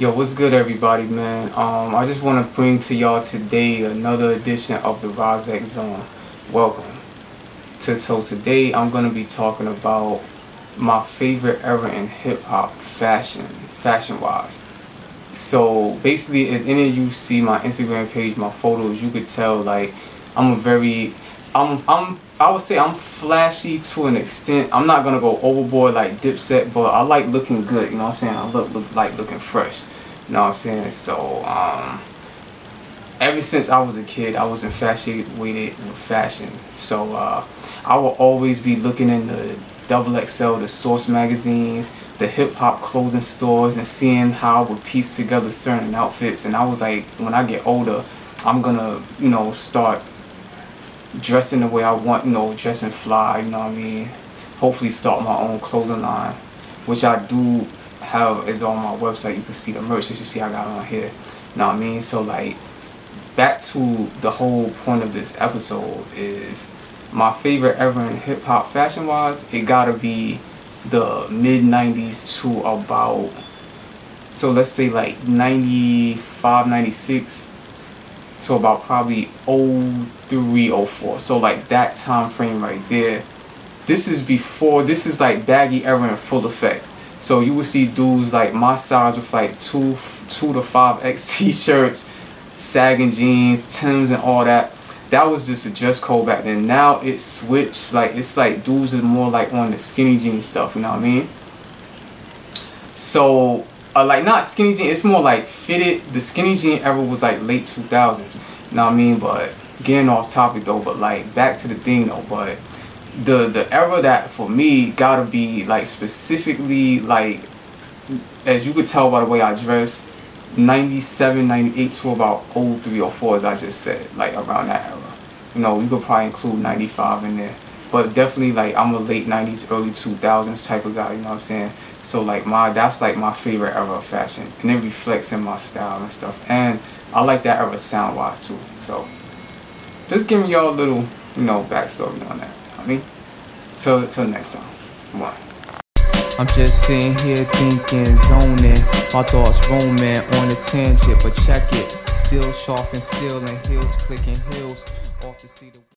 Yo, what's good, everybody, man? Um, I just want to bring to y'all today another edition of the Ras (X) Zone. Welcome. To, so today I'm gonna be talking about my favorite era in hip hop fashion, fashion wise. So basically, as any of you see my Instagram page, my photos, you could tell like I'm a very, I'm, I'm, I would say I'm flashy to an extent. I'm not gonna go overboard like Dipset, but I like looking good. You know what I'm saying? I look, look like looking fresh. You know what I'm saying? So um, ever since I was a kid, I was infatuated with fashion. So uh, I will always be looking in the double XL, the Source magazines, the hip hop clothing stores, and seeing how I would piece together certain outfits. And I was like, when I get older, I'm gonna, you know, start dressing the way I want, you know, dressing fly, you know what I mean? Hopefully start my own clothing line, which I do have is on my website. You can see the merch that you see I got on here. You know what I mean? So like back to the whole point of this episode is my favorite ever in hip hop fashion wise, it gotta be the mid 90s to about so let's say like 95 96 to about probably 03 04 so like that time frame right there this is before this is like baggy era in full effect so you will see dudes like my size with like two two to five X t-shirts, sagging jeans, Tims and all that. That was just a dress code back then. Now it's switched. Like it's like dudes are more like on the skinny jean stuff. You know what I mean? So uh, like not skinny jean. It's more like fitted. The skinny jean era was like late 2000s. You know what I mean? But getting off topic though. But like back to the thing though. But the the era that for me gotta be like specifically like as you could tell by the way I dress 97 98 to about 03 or 4 as I just said like around that era you know you could probably include 95 in there but definitely like I'm a late 90s early 2000s type of guy you know what I'm saying so like my that's like my favorite era of fashion and it reflects in my style and stuff and I like that era sound wise too so just giving y'all a little you know backstory on that I mean, till till next time. One. I'm just sitting here thinking, zoning, my thoughts roaming on a tangent, but check it. Still sharp and still and heels clicking heels off the seat.